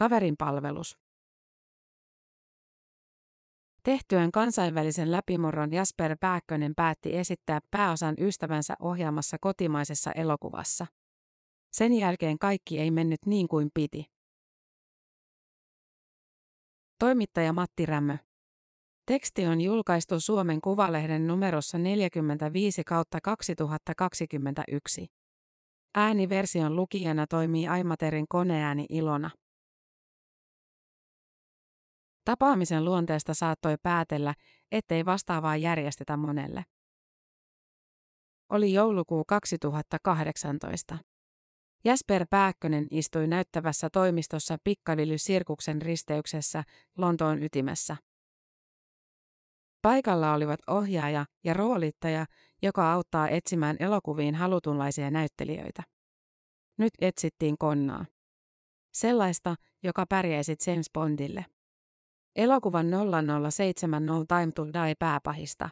Kaverin palvelus. Tehtyään kansainvälisen läpimurron Jasper Pääkkönen päätti esittää pääosan ystävänsä ohjaamassa kotimaisessa elokuvassa. Sen jälkeen kaikki ei mennyt niin kuin piti. Toimittaja Matti Rämmö. Teksti on julkaistu Suomen Kuvalehden numerossa 45 kautta 2021. Ääniversion lukijana toimii Aimaterin koneääni Ilona. Tapaamisen luonteesta saattoi päätellä, ettei vastaavaa järjestetä monelle. Oli joulukuu 2018. Jasper Pääkkönen istui näyttävässä toimistossa Piccadilly Sirkuksen risteyksessä Lontoon ytimessä. Paikalla olivat ohjaaja ja roolittaja, joka auttaa etsimään elokuviin halutunlaisia näyttelijöitä. Nyt etsittiin konnaa. Sellaista, joka pärjäisi James Bondille. Elokuvan 007 No Time to Die pääpahista.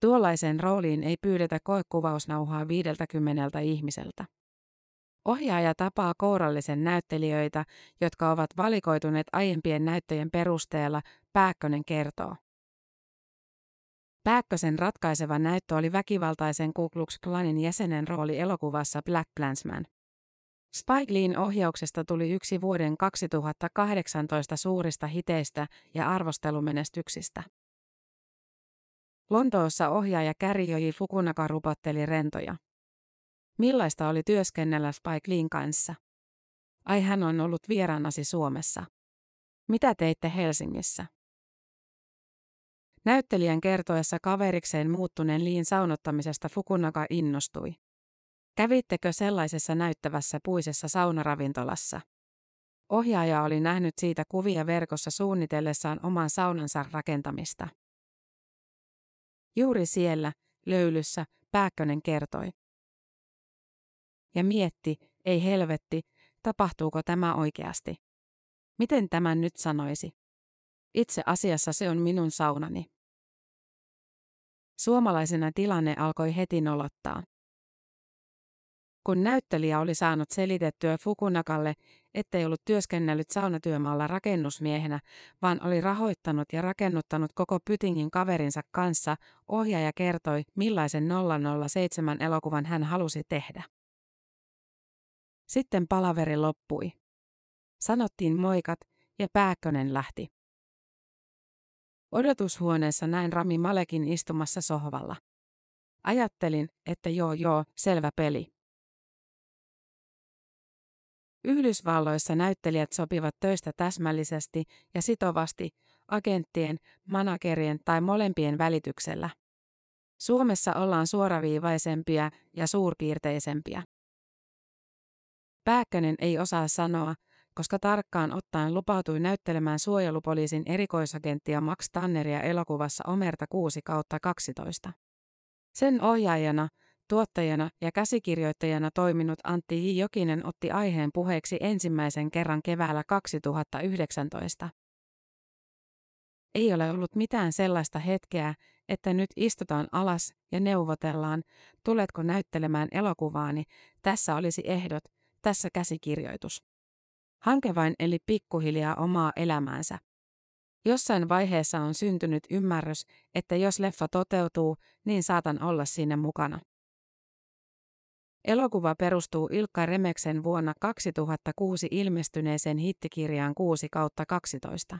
Tuollaiseen rooliin ei pyydetä koekuvausnauhaa 50 ihmiseltä. Ohjaaja tapaa kourallisen näyttelijöitä, jotka ovat valikoituneet aiempien näyttöjen perusteella, Pääkkönen kertoo. Pääkkösen ratkaiseva näyttö oli väkivaltaisen Ku Klux Klanin jäsenen rooli elokuvassa Black Klansman. Spike Leein ohjauksesta tuli yksi vuoden 2018 suurista hiteistä ja arvostelumenestyksistä. Lontoossa ohjaaja Kärjoji Fukunaka rupotteli rentoja. Millaista oli työskennellä Spike Leein kanssa? Ai hän on ollut vieraanasi Suomessa. Mitä teitte Helsingissä? Näyttelijän kertoessa kaverikseen muuttuneen liin saunottamisesta Fukunaka innostui. Kävittekö sellaisessa näyttävässä puisessa saunaravintolassa? Ohjaaja oli nähnyt siitä kuvia verkossa suunnitellessaan oman saunansa rakentamista. Juuri siellä, löylyssä, Pääkkönen kertoi. Ja mietti, ei helvetti, tapahtuuko tämä oikeasti? Miten tämän nyt sanoisi? Itse asiassa se on minun saunani. Suomalaisena tilanne alkoi heti nolottaa. Kun näyttelijä oli saanut selitettyä Fukunakalle, ettei ollut työskennellyt saunatyömaalla rakennusmiehenä, vaan oli rahoittanut ja rakennuttanut koko Pytingin kaverinsa kanssa, ohjaaja kertoi, millaisen 007 elokuvan hän halusi tehdä. Sitten palaveri loppui. Sanottiin moikat, ja Pääkkönen lähti. Odotushuoneessa näin Rami Malekin istumassa sohvalla. Ajattelin, että joo joo, selvä peli. Yhdysvalloissa näyttelijät sopivat töistä täsmällisesti ja sitovasti, agenttien, managerien tai molempien välityksellä. Suomessa ollaan suoraviivaisempia ja suurpiirteisempiä. Pääkkönen ei osaa sanoa, koska tarkkaan ottaen lupautui näyttelemään suojelupoliisin erikoisagenttia Max Tanneria elokuvassa Omerta 6 kautta 12. Sen ohjaajana, tuottajana ja käsikirjoittajana toiminut Antti J. Jokinen otti aiheen puheeksi ensimmäisen kerran keväällä 2019. Ei ole ollut mitään sellaista hetkeä, että nyt istutaan alas ja neuvotellaan, tuletko näyttelemään elokuvaani, tässä olisi ehdot, tässä käsikirjoitus. Hanke vain eli pikkuhiljaa omaa elämäänsä. Jossain vaiheessa on syntynyt ymmärrys, että jos leffa toteutuu, niin saatan olla siinä mukana. Elokuva perustuu Ilkka Remeksen vuonna 2006 ilmestyneeseen hittikirjaan 6 kautta 12.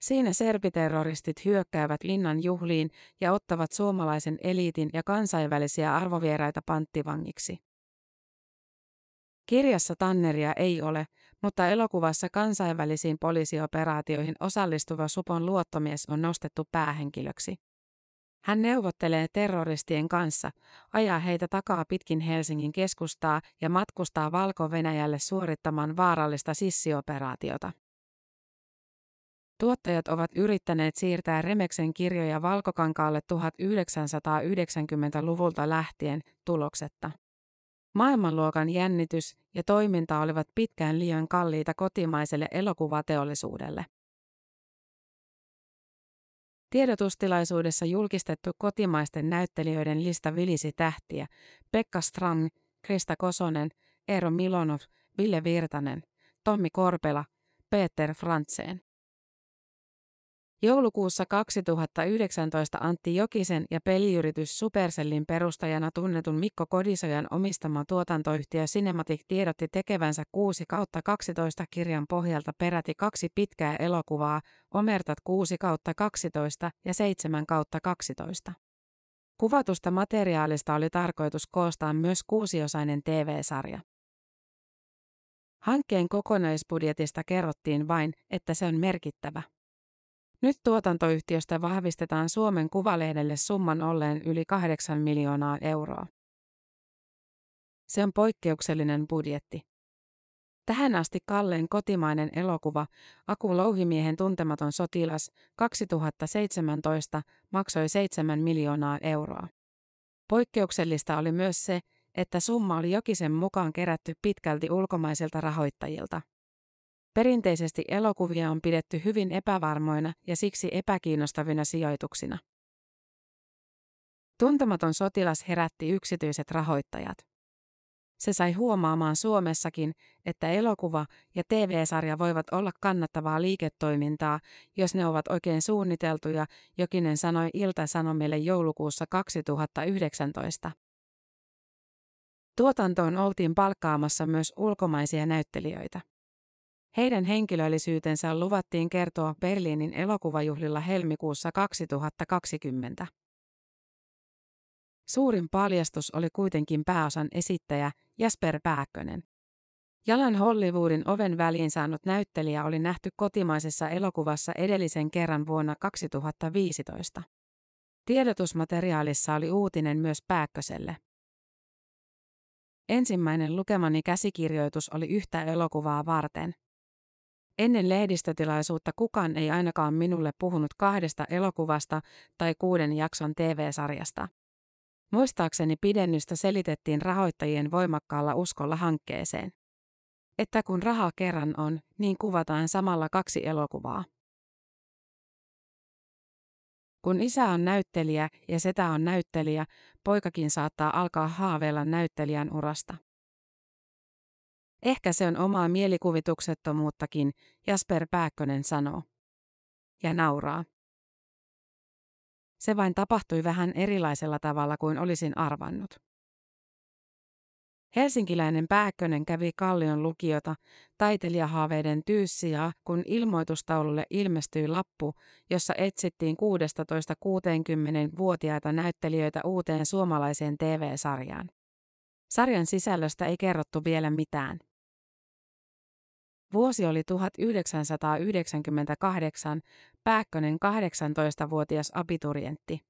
Siinä serbiterroristit hyökkäävät linnan juhliin ja ottavat suomalaisen eliitin ja kansainvälisiä arvovieraita panttivangiksi. Kirjassa Tanneria ei ole, mutta elokuvassa kansainvälisiin poliisioperaatioihin osallistuva Supon luottomies on nostettu päähenkilöksi. Hän neuvottelee terroristien kanssa, ajaa heitä takaa pitkin Helsingin keskustaa ja matkustaa Valko-Venäjälle suorittamaan vaarallista sissioperaatiota. Tuottajat ovat yrittäneet siirtää Remeksen kirjoja valkokankaalle 1990-luvulta lähtien tuloksetta. Maailmanluokan jännitys ja toiminta olivat pitkään liian kalliita kotimaiselle elokuvateollisuudelle. Tiedotustilaisuudessa julkistettu kotimaisten näyttelijöiden lista vilisi tähtiä. Pekka Strang, Krista Kosonen, Eero Milonov, Ville Virtanen, Tommi Korpela, Peter Frantzen. Joulukuussa 2019 Antti Jokisen ja peliyritys Supercellin perustajana tunnetun Mikko Kodisojan omistama tuotantoyhtiö Cinematic tiedotti tekevänsä 6 kautta 12 kirjan pohjalta peräti kaksi pitkää elokuvaa, Omertat 6 kautta 12 ja 7 kautta 12. Kuvatusta materiaalista oli tarkoitus koostaa myös kuusiosainen TV-sarja. Hankkeen kokonaisbudjetista kerrottiin vain, että se on merkittävä. Nyt tuotantoyhtiöstä vahvistetaan Suomen Kuvalehdelle summan olleen yli 8 miljoonaa euroa. Se on poikkeuksellinen budjetti. Tähän asti kallein kotimainen elokuva, Aku Louhimiehen tuntematon sotilas, 2017, maksoi 7 miljoonaa euroa. Poikkeuksellista oli myös se, että summa oli Jokisen mukaan kerätty pitkälti ulkomaisilta rahoittajilta. Perinteisesti elokuvia on pidetty hyvin epävarmoina ja siksi epäkiinnostavina sijoituksina. Tuntematon sotilas herätti yksityiset rahoittajat. Se sai huomaamaan Suomessakin, että elokuva ja TV-sarja voivat olla kannattavaa liiketoimintaa, jos ne ovat oikein suunniteltuja, Jokinen sanoi Ilta-Sanomille joulukuussa 2019. Tuotantoon oltiin palkkaamassa myös ulkomaisia näyttelijöitä. Heidän henkilöllisyytensä luvattiin kertoa Berliinin elokuvajuhlilla helmikuussa 2020. Suurin paljastus oli kuitenkin pääosan esittäjä Jasper Pääkkönen. Jalan Hollywoodin oven väliin saanut näyttelijä oli nähty kotimaisessa elokuvassa edellisen kerran vuonna 2015. Tiedotusmateriaalissa oli uutinen myös Pääkköselle. Ensimmäinen lukemani käsikirjoitus oli yhtä elokuvaa varten. Ennen lehdistötilaisuutta kukaan ei ainakaan minulle puhunut kahdesta elokuvasta tai kuuden jakson TV-sarjasta. Muistaakseni pidennystä selitettiin rahoittajien voimakkaalla uskolla hankkeeseen. Että kun raha kerran on, niin kuvataan samalla kaksi elokuvaa. Kun isä on näyttelijä ja setä on näyttelijä, poikakin saattaa alkaa haaveilla näyttelijän urasta. Ehkä se on omaa mielikuvituksettomuuttakin, Jasper Pääkkönen sanoo. Ja nauraa. Se vain tapahtui vähän erilaisella tavalla kuin olisin arvannut. Helsinkiläinen Pääkkönen kävi Kallion lukiota taiteilijahaaveiden tyyssiä, kun ilmoitustaululle ilmestyi lappu, jossa etsittiin 16-60-vuotiaita näyttelijöitä uuteen suomalaiseen TV-sarjaan. Sarjan sisällöstä ei kerrottu vielä mitään. Vuosi oli 1998, Pääkkönen 18-vuotias abiturientti.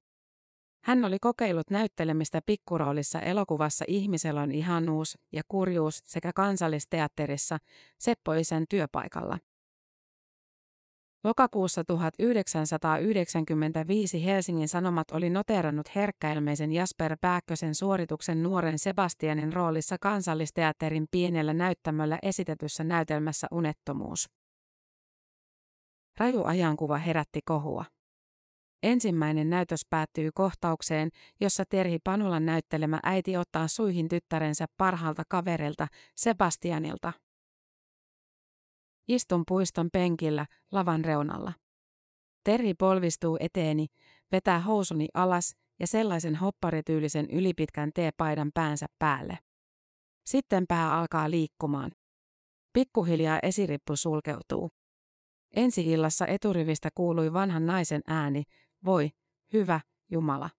Hän oli kokeillut näyttelemistä pikkuroolissa elokuvassa Ihmiselon ihanuus ja kurjuus sekä kansallisteatterissa Seppoisen työpaikalla. Lokakuussa 1995 Helsingin Sanomat oli noterannut herkkäilmeisen Jasper Pääkkösen suorituksen nuoren Sebastianin roolissa kansallisteatterin pienellä näyttämöllä esitetyssä näytelmässä Unettomuus. Raju ajankuva herätti kohua. Ensimmäinen näytös päättyy kohtaukseen, jossa Terhi Panulan näyttelemä äiti ottaa suihin tyttärensä parhaalta kaverilta, Sebastianilta. Istun puiston penkillä, lavan reunalla. Terhi polvistuu eteeni, vetää housuni alas ja sellaisen hopparityylisen ylipitkän teepaidan päänsä päälle. Sitten pää alkaa liikkumaan. Pikkuhiljaa esirippu sulkeutuu. Ensi-illassa eturivistä kuului vanhan naisen ääni, voi, hyvä, Jumala.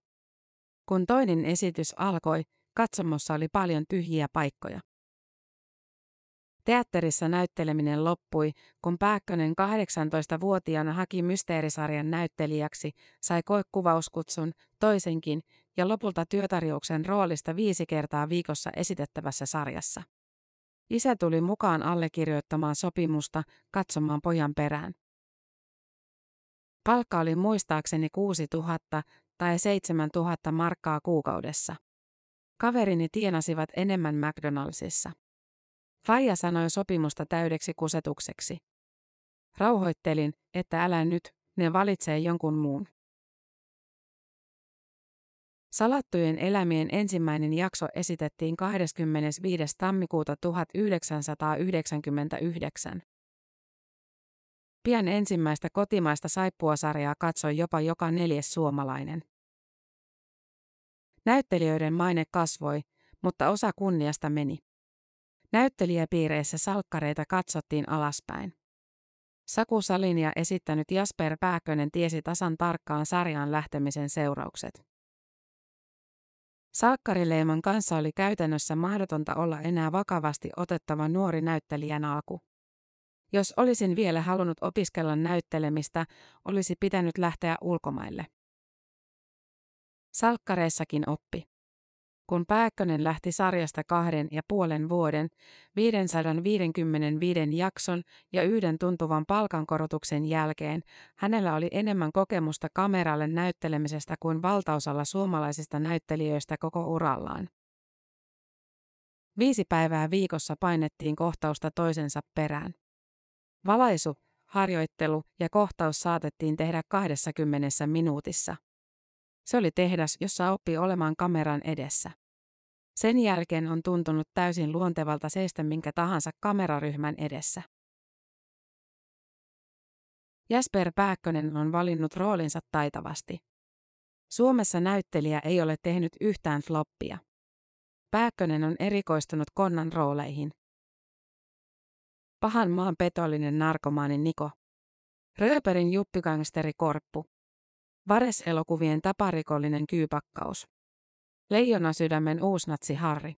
Kun toinen esitys alkoi, katsomossa oli paljon tyhjiä paikkoja. Teatterissa näytteleminen loppui, kun Pääkkönen 18-vuotiaana haki mysteerisarjan näyttelijäksi, sai koekuvauskutsun, toisenkin, ja lopulta työtarjouksen roolista viisi kertaa viikossa esitettävässä sarjassa. Isä tuli mukaan allekirjoittamaan sopimusta, katsomaan pojan perään. Palkka oli muistaakseni 6000 tai 7000 markkaa kuukaudessa. Kaverini tienasivat enemmän McDonaldsissa. Faija sanoi sopimusta täydeksi kusetukseksi. Rauhoittelin, että älä nyt, ne valitsee jonkun muun. Salattujen elämien ensimmäinen jakso esitettiin 25. tammikuuta 1999. Pian ensimmäistä kotimaista saippuasarjaa katsoi jopa joka neljäs suomalainen. Näyttelijöiden maine kasvoi, mutta osa kunniasta meni. Näyttelijäpiireissä salkkareita katsottiin alaspäin. Saku Salinia esittänyt Jasper Pääkönen tiesi tasan tarkkaan sarjaan lähtemisen seuraukset. Salkkarileiman kanssa oli käytännössä mahdotonta olla enää vakavasti otettava nuori näyttelijän alku. Jos olisin vielä halunnut opiskella näyttelemistä, olisi pitänyt lähteä ulkomaille. Salkkareissakin oppi. Kun Pääkkönen lähti sarjasta kahden ja puolen vuoden, 555 jakson ja yhden tuntuvan palkankorotuksen jälkeen, hänellä oli enemmän kokemusta kameralle näyttelemisestä kuin valtaosalla suomalaisista näyttelijöistä koko urallaan. Viisi päivää viikossa painettiin kohtausta toisensa perään. Valaisu, harjoittelu ja kohtaus saatettiin tehdä 20 minuutissa. Se oli tehdas, jossa oppi olemaan kameran edessä. Sen jälkeen on tuntunut täysin luontevalta seistä minkä tahansa kameraryhmän edessä. Jasper Pääkkönen on valinnut roolinsa taitavasti. Suomessa näyttelijä ei ole tehnyt yhtään floppia. Pääkkönen on erikoistunut konnan rooleihin. Pahan maan petollinen narkomaani Niko. Rööperin juppikangsteri Korppu. Vares-elokuvien taparikollinen kyypakkaus. Leijona sydämen uusnatsi Harri.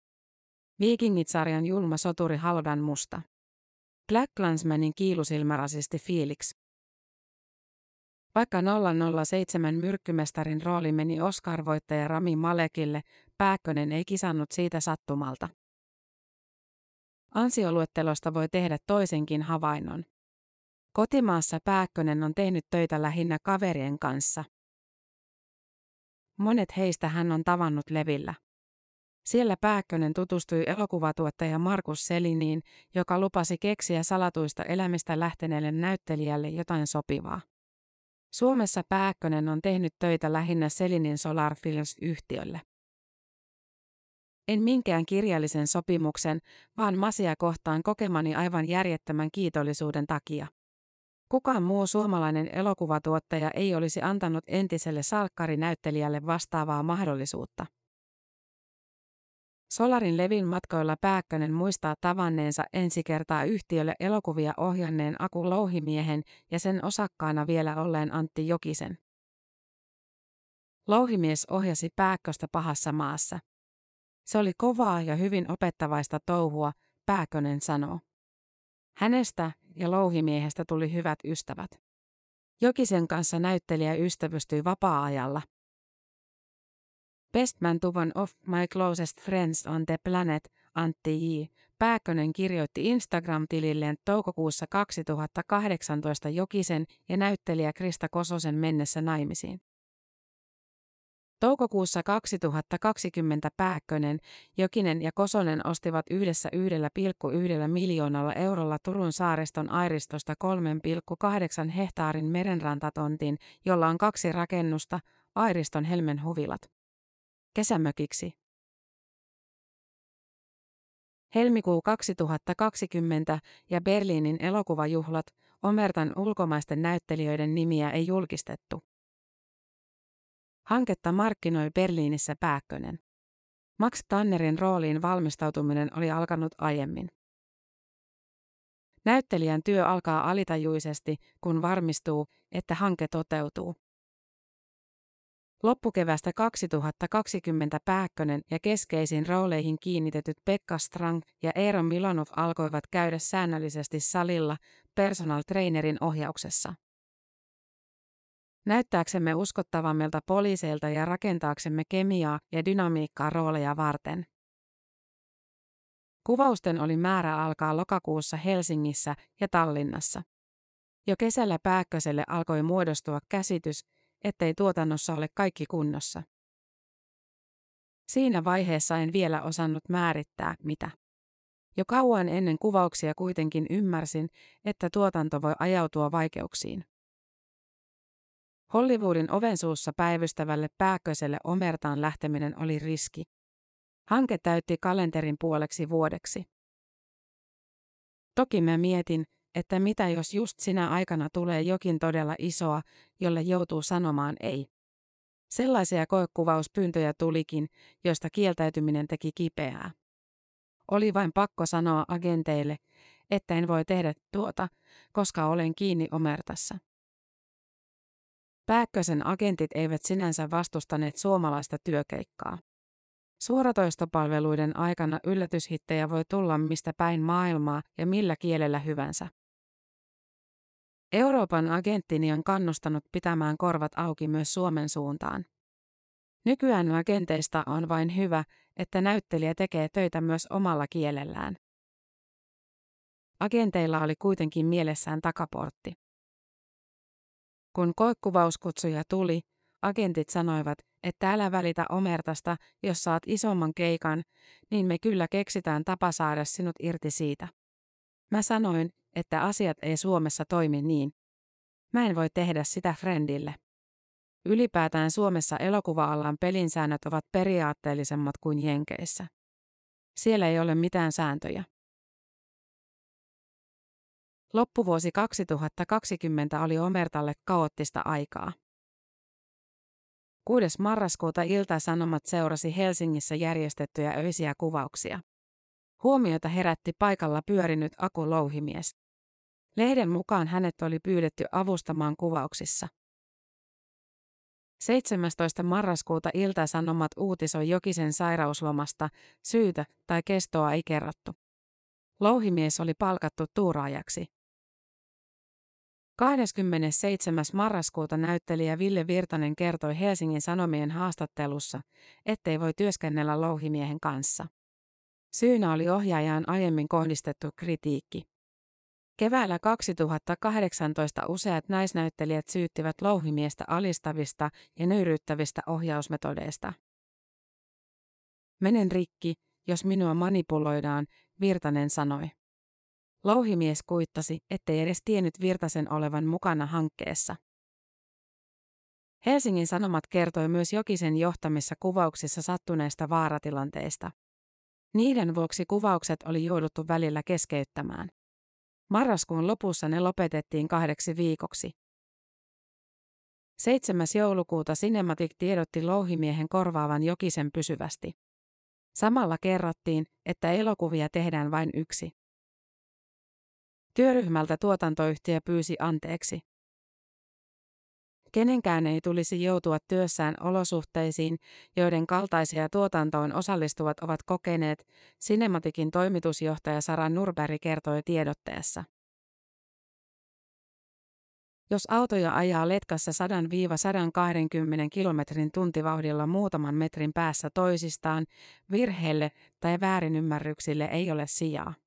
Viikingit-sarjan julma soturi Haldan Musta. Black Clansmanin kiilusilmärasisti Felix. Vaikka 007 myrkkymestarin rooli meni Oscar-voittaja Rami Malekille, Pääkkönen ei kisannut siitä sattumalta. Ansioluettelosta voi tehdä toisenkin havainnon. Kotimaassa Pääkkönen on tehnyt töitä lähinnä kaverien kanssa. Monet heistä hän on tavannut Levillä. Siellä Pääkkönen tutustui elokuvatuottaja Markus Seliniin, joka lupasi keksiä salatuista elämistä lähteneelle näyttelijälle jotain sopivaa. Suomessa Pääkkönen on tehnyt töitä lähinnä Selinin Solar Films-yhtiölle. En minkään kirjallisen sopimuksen, vaan Masia kohtaan kokemani aivan järjettömän kiitollisuuden takia. Kukaan muu suomalainen elokuvatuottaja ei olisi antanut entiselle salkkarinäyttelijälle vastaavaa mahdollisuutta. Solarin Levin matkoilla Pääkkönen muistaa tavanneensa ensi kertaa yhtiölle elokuvia ohjanneen Aku Louhimiehen ja sen osakkaana vielä olleen Antti Jokisen. Louhimies ohjasi Pääkköstä pahassa maassa. Se oli kovaa ja hyvin opettavaista touhua, Pääkönen sanoo. Hänestä ja louhimiehestä tuli hyvät ystävät. Jokisen kanssa näyttelijä ystävystyi vapaa-ajalla. Best Man to one of my closest friends on the planet, Antti J. Pääkönen kirjoitti Instagram-tililleen toukokuussa 2018 Jokisen ja näyttelijä Krista Kososen mennessä naimisiin. Toukokuussa 2020 Pääkkönen, Jokinen ja Kosonen ostivat yhdessä 1,1 miljoonalla eurolla Turun saariston airistosta 3,8 hehtaarin merenrantatontin, jolla on kaksi rakennusta, airiston Helmen huvilat. Kesämökiksi. Helmikuu 2020 ja Berliinin elokuvajuhlat, Omertan ulkomaisten näyttelijöiden nimiä ei julkistettu. Hanketta markkinoi Berliinissä Pääkkönen. Max Tannerin rooliin valmistautuminen oli alkanut aiemmin. Näyttelijän työ alkaa alitajuisesti, kun varmistuu, että hanke toteutuu. Loppukevästä 2020 Pääkkönen ja keskeisiin rooleihin kiinnitetyt Pekka Strang ja Eero Milonov alkoivat käydä säännöllisesti salilla personal trainerin ohjauksessa. Näyttääksemme uskottavammilta poliiseilta ja rakentaaksemme kemiaa ja dynamiikkaa rooleja varten. Kuvausten oli määrä alkaa lokakuussa Helsingissä ja Tallinnassa. Jo kesällä Pääkköselle alkoi muodostua käsitys, ettei tuotannossa ole kaikki kunnossa. Siinä vaiheessa en vielä osannut määrittää, mitä. Jo kauan ennen kuvauksia kuitenkin ymmärsin, että tuotanto voi ajautua vaikeuksiin. Hollywoodin ovensuussa päivystävälle pääköselle Omertaan lähteminen oli riski. Hanke täytti kalenterin puoleksi vuodeksi. Toki mä mietin, että mitä jos just sinä aikana tulee jokin todella isoa, jolle joutuu sanomaan ei. Sellaisia koekuvauspyyntöjä tulikin, joista kieltäytyminen teki kipeää. Oli vain pakko sanoa agenteille, että en voi tehdä tuota, koska olen kiinni omertassa. Pääkkösen agentit eivät sinänsä vastustaneet suomalaista työkeikkaa. Suoratoistopalveluiden aikana yllätyshittejä voi tulla mistä päin maailmaa ja millä kielellä hyvänsä. Euroopan agenttini on kannustanut pitämään korvat auki myös Suomen suuntaan. Nykyään agenteista on vain hyvä, että näyttelijä tekee töitä myös omalla kielellään. Agenteilla oli kuitenkin mielessään takaportti. Kun koekuvauskutsuja tuli, agentit sanoivat, että älä välitä omertasta, jos saat isomman keikan, niin me kyllä keksitään tapa saada sinut irti siitä. Mä sanoin, että asiat ei Suomessa toimi niin. Mä en voi tehdä sitä friendille. Ylipäätään Suomessa elokuva-alan pelinsäännöt ovat periaatteellisemmat kuin Jenkeissä. Siellä ei ole mitään sääntöjä. Loppuvuosi 2020 oli Omertalle kaoottista aikaa. 6. marraskuuta Ilta-Sanomat seurasi Helsingissä järjestettyjä öisiä kuvauksia. Huomiota herätti paikalla pyörinyt Aku Louhimies. Lehden mukaan hänet oli pyydetty avustamaan kuvauksissa. 17. marraskuuta Ilta-Sanomat uutisoi Jokisen sairauslomasta, syytä tai kestoa ei kerrottu. Louhimies oli palkattu tuuraajaksi. 27. marraskuuta näyttelijä Ville Virtanen kertoi Helsingin Sanomien haastattelussa, ettei voi työskennellä louhimiehen kanssa. Syynä oli ohjaajaan aiemmin kohdistettu kritiikki. Keväällä 2018 useat naisnäyttelijät syyttivät louhimiestä alistavista ja nöyryyttävistä ohjausmetodeista. Menen rikki, jos minua manipuloidaan, Virtanen sanoi. Louhimies kuittasi, ettei edes tiennyt Virtasen olevan mukana hankkeessa. Helsingin Sanomat kertoi myös Jokisen johtamissa kuvauksissa sattuneista vaaratilanteista. Niiden vuoksi kuvaukset oli jouduttu välillä keskeyttämään. Marraskuun lopussa ne lopetettiin kahdeksi viikoksi. 7. joulukuuta Cinematic tiedotti louhimiehen korvaavan Jokisen pysyvästi. Samalla kerrottiin, että elokuvia tehdään vain yksi. Työryhmältä tuotantoyhtiö pyysi anteeksi. Kenenkään ei tulisi joutua työssään olosuhteisiin, joiden kaltaisia tuotantoon osallistuvat ovat kokeneet, Cinematikin toimitusjohtaja Sara Nurberg kertoi tiedotteessa. Jos autoja ajaa letkassa 100-120 kilometrin tuntivauhdilla muutaman metrin päässä toisistaan, virheelle tai väärinymmärryksille ei ole sijaa.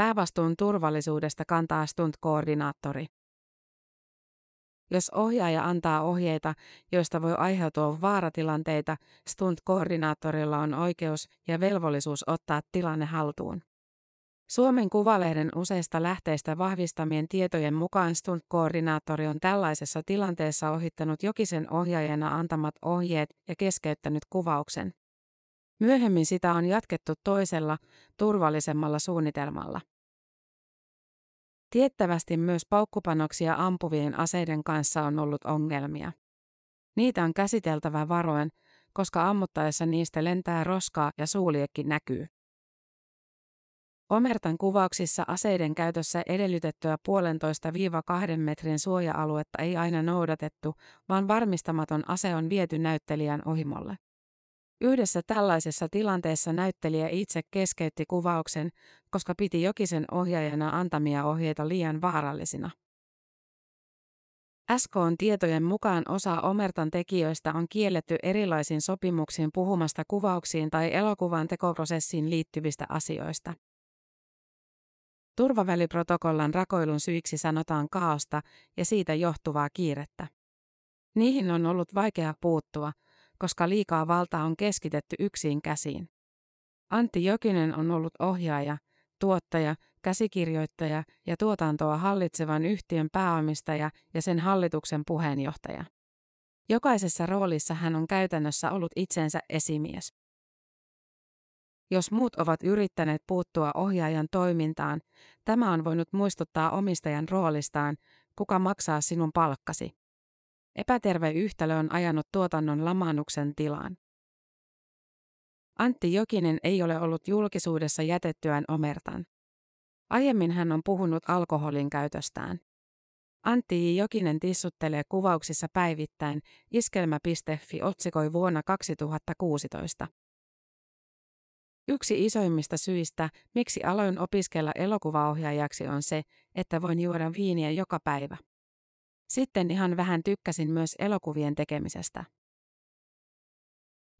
Päävastuun turvallisuudesta kantaa stunt-koordinaattori. Jos ohjaaja antaa ohjeita, joista voi aiheutua vaaratilanteita, stunt-koordinaattorilla on oikeus ja velvollisuus ottaa tilanne haltuun. Suomen Kuvalehden useista lähteistä vahvistamien tietojen mukaan stunt-koordinaattori on tällaisessa tilanteessa ohittanut Jokisen ohjaajana antamat ohjeet ja keskeyttänyt kuvauksen. Myöhemmin sitä on jatkettu toisella, turvallisemmalla suunnitelmalla. Tiettävästi myös paukkupanoksia ampuvien aseiden kanssa on ollut ongelmia. Niitä on käsiteltävä varoen, koska ammuttaessa niistä lentää roskaa ja suuliekki näkyy. Omertan kuvauksissa aseiden käytössä edellytettyä puolentoista viiva kahden metrin suoja-aluetta ei aina noudatettu, vaan varmistamaton ase on viety näyttelijän ohimolle. Yhdessä tällaisessa tilanteessa näyttelijä itse keskeytti kuvauksen, koska piti Jokisen ohjaajana antamia ohjeita liian vaarallisina. SKn tietojen mukaan osa Omertan tekijöistä on kielletty erilaisin sopimuksiin puhumasta kuvauksiin tai elokuvan tekoprosessiin liittyvistä asioista. Turvaväliprotokollan rakoilun syiksi sanotaan kaaosta ja siitä johtuvaa kiirettä. Niihin on ollut vaikea puuttua, koska liikaa valtaa on keskitetty yksin käsiin. Antti Jokinen on ollut ohjaaja, tuottaja, käsikirjoittaja ja tuotantoa hallitsevan yhtiön pääomistaja ja sen hallituksen puheenjohtaja. Jokaisessa roolissa hän on käytännössä ollut itsensä esimies. Jos muut ovat yrittäneet puuttua ohjaajan toimintaan, tämä on voinut muistuttaa omistajan roolistaan, kuka maksaa sinun palkkasi. Epäterve yhtälö on ajanut tuotannon lamaannuksen tilaan. Antti Jokinen ei ole ollut julkisuudessa jätettyään omertan. Aiemmin hän on puhunut alkoholin käytöstään. Antti Jokinen tissuttelee kuvauksissa päivittäin, iskelmä.fi otsikoi vuonna 2016. Yksi isoimmista syistä, miksi aloin opiskella elokuvaohjaajaksi on se, että voin juoda viiniä joka päivä. Sitten ihan vähän tykkäsin myös elokuvien tekemisestä.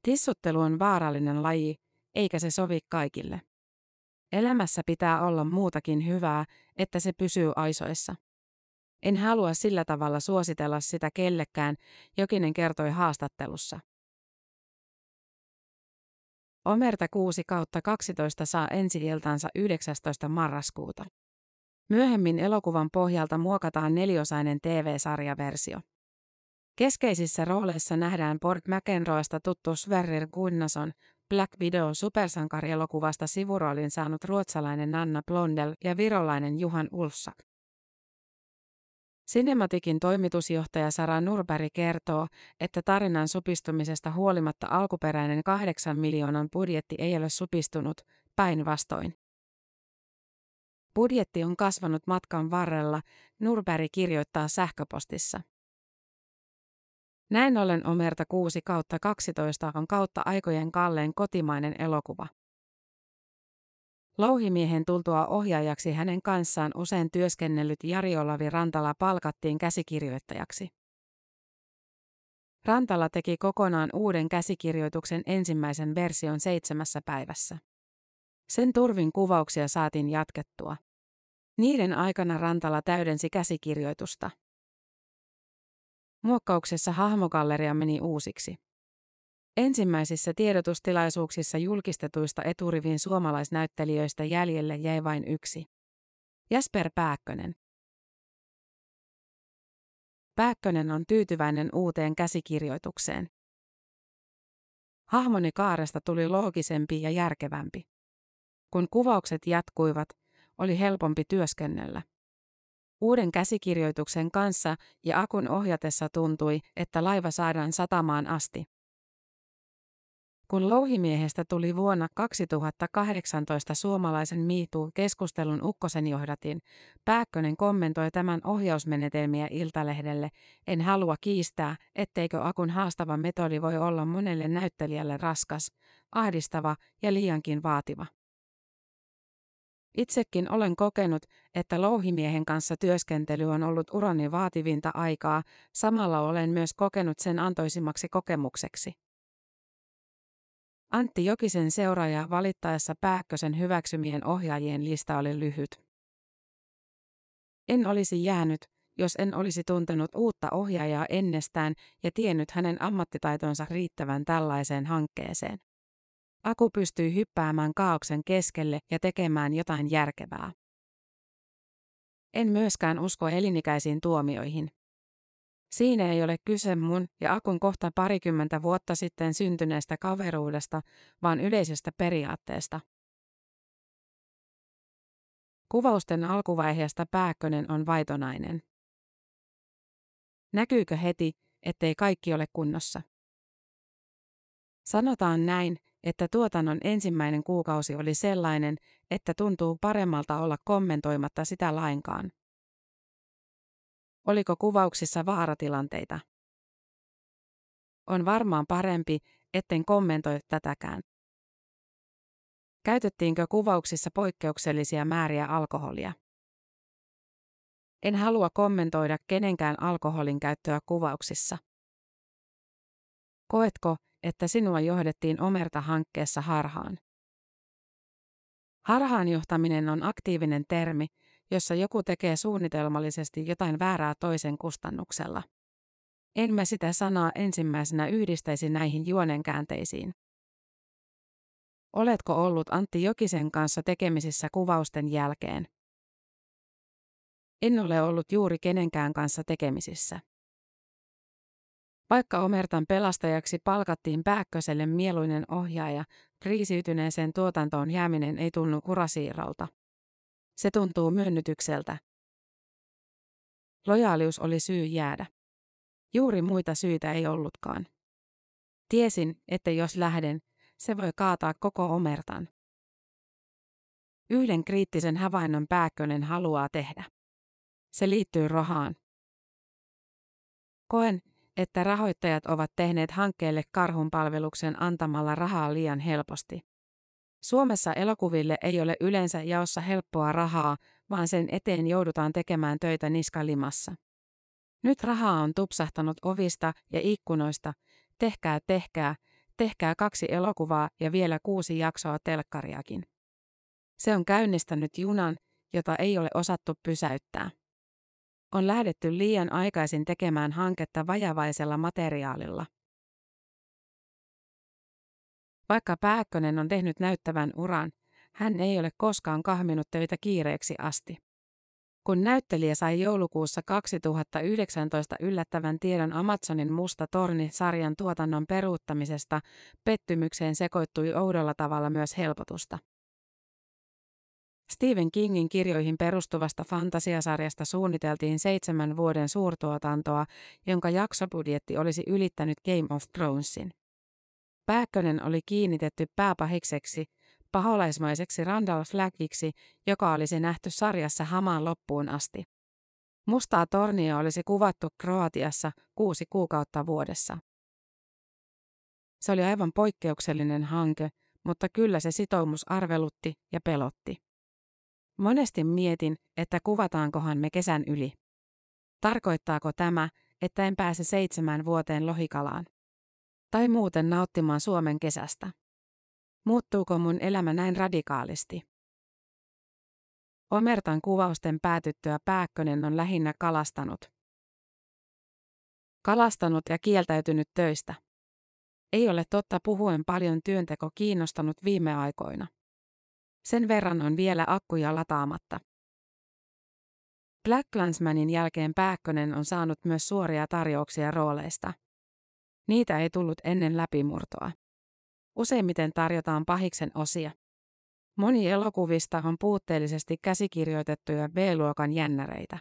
Tissuttelu on vaarallinen laji, eikä se sovi kaikille. Elämässä pitää olla muutakin hyvää, että se pysyy aisoissa. En halua sillä tavalla suositella sitä kellekään, Jokinen kertoi haastattelussa. Omerta 6 kautta 12 saa ensi iltansa 19. marraskuuta. Myöhemmin elokuvan pohjalta muokataan neliosainen TV-sarjaversio. Keskeisissä rooleissa nähdään Port McEnroesta tuttu Sverrir Gunnason, Black Widow supersankarielokuvasta sivuroolin saanut ruotsalainen Anna Blondel ja virolainen Juhan Ulfsak. Cinematikin toimitusjohtaja Sara Nurberg kertoo, että tarinan supistumisesta huolimatta alkuperäinen kahdeksan miljoonan budjetti ei ole supistunut, päinvastoin. Budjetti on kasvanut matkan varrella, Nurberg kirjoittaa sähköpostissa. Näin ollen Omerta 6 kautta 12 on kautta aikojen kalleen kotimainen elokuva. Louhimiehen tultua ohjaajaksi hänen kanssaan usein työskennellyt Jari Olavi Rantala palkattiin käsikirjoittajaksi. Rantala teki kokonaan uuden käsikirjoituksen ensimmäisen version seitsemässä päivässä. Sen turvin kuvauksia saatiin jatkettua. Niiden aikana Rantala täydensi käsikirjoitusta. Muokkauksessa hahmogalleria meni uusiksi. Ensimmäisissä tiedotustilaisuuksissa julkistetuista eturivin suomalaisnäyttelijöistä jäljelle jäi vain yksi. Jasper Pääkkönen. Pääkkönen on tyytyväinen uuteen käsikirjoitukseen. Hahmoni kaaresta tuli loogisempi ja järkevämpi. Kun kuvaukset jatkuivat, oli helpompi työskennellä. Uuden käsikirjoituksen kanssa ja akun ohjatessa tuntui, että laiva saadaan satamaan asti. Kun louhimiehestä tuli vuonna 2018 suomalaisen MeToo-keskustelun Ukkosen johdatin, Pääkkönen kommentoi tämän ohjausmenetelmiä Iltalehdelle, en halua kiistää, etteikö Akun haastava metodi voi olla monelle näyttelijälle raskas, ahdistava ja liiankin vaativa. Itsekin olen kokenut, että louhimiehen kanssa työskentely on ollut urani vaativinta aikaa, samalla olen myös kokenut sen antoisimmaksi kokemukseksi. Antti Jokisen seuraaja valittaessa Pääkkösen hyväksymien ohjaajien lista oli lyhyt. En olisi jäänyt, jos en olisi tuntenut uutta ohjaajaa ennestään ja tiennyt hänen ammattitaitonsa riittävän tällaiseen hankkeeseen. Aku pystyi hyppäämään kaauksen keskelle ja tekemään jotain järkevää. En myöskään usko elinikäisiin tuomioihin. Siinä ei ole kyse mun ja Akun kohta parikymmentä vuotta sitten syntyneestä kaveruudesta, vaan yleisestä periaatteesta. Kuvausten alkuvaiheesta Pääkkönen on vaitonainen. Näkyykö heti, ettei kaikki ole kunnossa? Sanotaan näin, että tuotannon ensimmäinen kuukausi oli sellainen, että tuntuu paremmalta olla kommentoimatta sitä lainkaan. Oliko kuvauksissa vaaratilanteita? On varmaan parempi, etten kommentoi tätäkään. Käytettiinkö kuvauksissa poikkeuksellisia määriä alkoholia? En halua kommentoida kenenkään alkoholin käyttöä kuvauksissa. Koetko, että sinua johdettiin Omerta-hankkeessa harhaan? Harhaanjohtaminen on aktiivinen termi, jossa joku tekee suunnitelmallisesti jotain väärää toisen kustannuksella. En mä sitä sanaa ensimmäisenä yhdistäisi näihin juonenkäänteisiin. Oletko ollut Antti Jokisen kanssa tekemisissä kuvausten jälkeen? En ole ollut juuri kenenkään kanssa tekemisissä. Vaikka Omertan pelastajaksi palkattiin Pääkköselle mieluinen ohjaaja, kriisiytyneeseen tuotantoon jääminen ei tunnu kurasiirrolta. Se tuntuu myönnytykseltä. Lojaalius oli syy jäädä. Juuri muita syitä ei ollutkaan. Tiesin, että jos lähden, se voi kaataa koko omertan. Yhden kriittisen havainnon Pääkkönen haluaa tehdä. Se liittyy rahaan. Koen, että rahoittajat ovat tehneet hankkeelle karhunpalveluksen antamalla rahaa liian helposti. Suomessa elokuville ei ole yleensä jaossa helppoa rahaa, vaan sen eteen joudutaan tekemään töitä niskalimassa. Nyt rahaa on tupsahtanut ovista ja ikkunoista. Tehkää, tehkää, tehkää kaksi elokuvaa ja vielä kuusi jaksoa telkkariakin. Se on käynnistänyt junan, jota ei ole osattu pysäyttää. On lähdetty liian aikaisin tekemään hanketta vajavaisella materiaalilla. Vaikka Pääkkönen on tehnyt näyttävän uran, hän ei ole koskaan kahminut töitä kiireeksi asti. Kun näyttelijä sai joulukuussa 2019 yllättävän tiedon Amazonin Musta torni-sarjan tuotannon peruuttamisesta, pettymykseen sekoittui oudolla tavalla myös helpotusta. Stephen Kingin kirjoihin perustuvasta fantasiasarjasta suunniteltiin seitsemän vuoden suurtuotantoa, jonka jaksobudjetti olisi ylittänyt Game of Thronesin. Pääkkönen oli kiinnitetty pääpahikseksi, paholaismaiseksi Randall Flaggiksi, joka olisi nähty sarjassa hamaan loppuun asti. Mustaa tornia olisi kuvattu Kroatiassa kuusi kuukautta vuodessa. Se oli aivan poikkeuksellinen hanke, mutta kyllä se sitoumus arvelutti ja pelotti. Monesti mietin, että kuvataankohan me kesän yli. Tarkoittaako tämä, että en pääse seitsemän vuoteen lohikalaan? Tai muuten nauttimaan Suomen kesästä? Muuttuuko mun elämä näin radikaalisti? Omertan kuvausten päätyttyä Pääkkönen on lähinnä kalastanut. Kalastanut ja kieltäytynyt töistä. Ei ole totta puhuen paljon työnteko kiinnostanut viime aikoina. Sen verran on vielä akkuja lataamatta. Black Clansmanin jälkeen Pääkkönen on saanut myös suoria tarjouksia rooleista. Niitä ei tullut ennen läpimurtoa. Useimmiten tarjotaan pahiksen osia. Moni elokuvista on puutteellisesti käsikirjoitettuja B-luokan jännäreitä.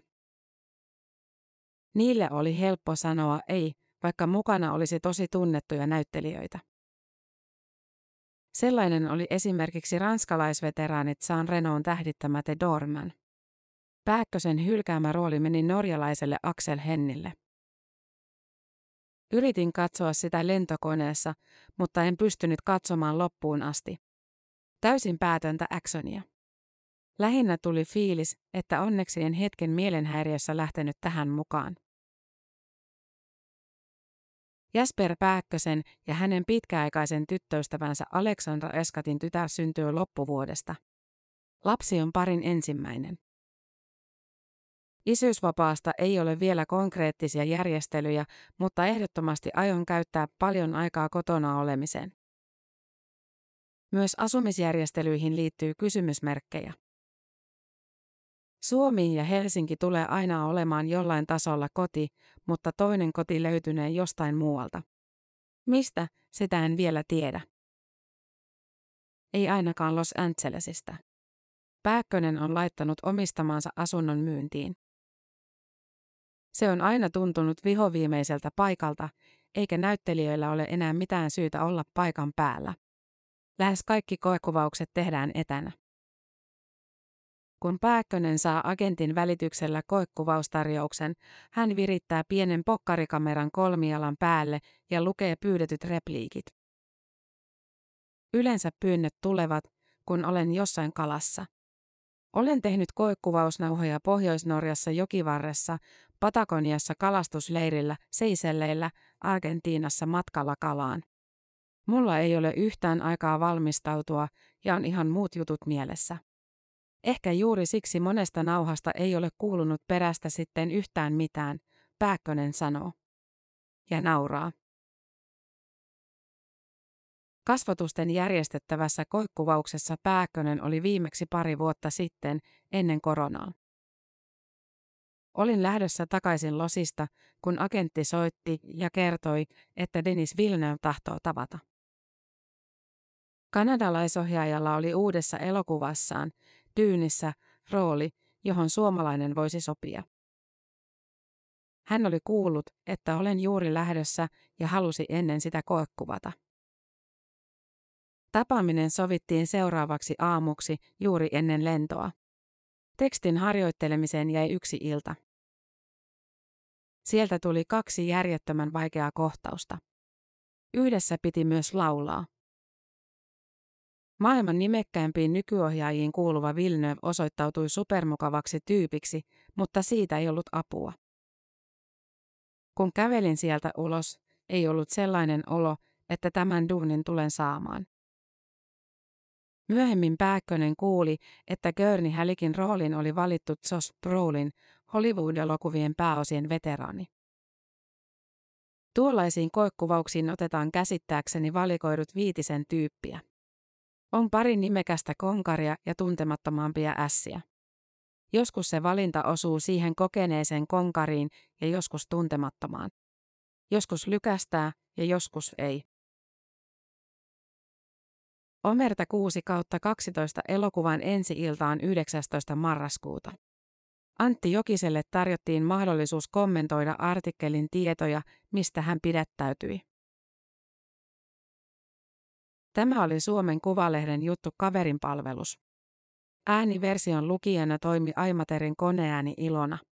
Niille oli helppo sanoa ei, vaikka mukana olisi tosi tunnettuja näyttelijöitä. Sellainen oli esimerkiksi ranskalaisveteraanit Saan Renault tähdittämä The Dorman. Pääkkösen hylkäämä rooli meni norjalaiselle Axel Hennille. Yritin katsoa sitä lentokoneessa, mutta en pystynyt katsomaan loppuun asti. Täysin päätöntä actionia. Lähinnä tuli fiilis, että onneksi en hetken mielenhäiriössä lähtenyt tähän mukaan. Jasper Pääkkösen ja hänen pitkäaikaisen tyttöystävänsä Aleksandra Eskatin tytär syntyy loppuvuodesta. Lapsi on parin ensimmäinen. Isyysvapaasta ei ole vielä konkreettisia järjestelyjä, mutta ehdottomasti aion käyttää paljon aikaa kotona olemiseen. Myös asumisjärjestelyihin liittyy kysymysmerkkejä. Suomi ja Helsinki tulee aina olemaan jollain tasolla koti, mutta toinen koti löytynee jostain muualta. Mistä, sitä en vielä tiedä. Ei ainakaan Los Angelesista. Pääkkönen on laittanut omistamansa asunnon myyntiin. Se on aina tuntunut vihoviimeiseltä paikalta, eikä näyttelijöillä ole enää mitään syytä olla paikan päällä. Lähes kaikki koekuvaukset tehdään etänä. Kun Pääkkönen saa agentin välityksellä koekuvaustarjouksen, hän virittää pienen pokkarikameran kolmialan päälle ja lukee pyydetyt repliikit. Yleensä pyynnöt tulevat, kun olen jossain kalassa. Olen tehnyt koekuvausnauhoja Pohjois-Norjassa jokivarressa, Patagoniassa kalastusleirillä, Seiselleillä, Argentiinassa matkalla kalaan. Mulla ei ole yhtään aikaa valmistautua ja on ihan muut jutut mielessä. Ehkä juuri siksi monesta nauhasta ei ole kuulunut perästä sitten yhtään mitään, Pääkkönen sanoo. Ja nauraa. Kasvotusten järjestettävässä koikkuvauksessa Pääkkönen oli viimeksi pari vuotta sitten, ennen koronaa. Olin lähdössä takaisin losista, kun agentti soitti ja kertoi, että Denis Villeneuve tahtoo tavata. Kanadalaisohjaajalla oli uudessa elokuvassaan, Dyynissä, rooli, johon suomalainen voisi sopia. Hän oli kuullut, että olen juuri lähdössä ja halusi ennen sitä koekuvata. Tapaaminen sovittiin seuraavaksi aamuksi juuri ennen lentoa. Tekstin harjoittelemiseen jäi yksi ilta. Sieltä tuli kaksi järjettömän vaikeaa kohtausta. Yhdessä piti myös laulaa. Maailman nimekkäimpiin nykyohjaajiin kuuluva Villeneuve osoittautui supermukavaksi tyypiksi, mutta siitä ei ollut apua. Kun kävelin sieltä ulos, ei ollut sellainen olo, että tämän duunin tulen saamaan. Myöhemmin Pääkkönen kuuli, että Görni Hälikin roolin oli valittu Josh Brolin, Hollywood-elokuvien pääosien veteraani. Tuollaisiin koekuvauksiin otetaan käsittääkseni valikoidut viitisen tyyppiä. On pari nimekästä konkaria ja tuntemattomampia ässiä. Joskus se valinta osuu siihen kokeneeseen konkariin ja joskus tuntemattomaan. Joskus lykästää ja joskus ei. Omerta 6 kautta 12 elokuvan ensi-iltaan 19. marraskuuta. Antti Jokiselle tarjottiin mahdollisuus kommentoida artikkelin tietoja, mistä hän pidättäytyi. Tämä oli Suomen Kuvalehden juttu kaverin palvelus. Ääniversion lukijana toimi Aimaterin koneääni Ilona.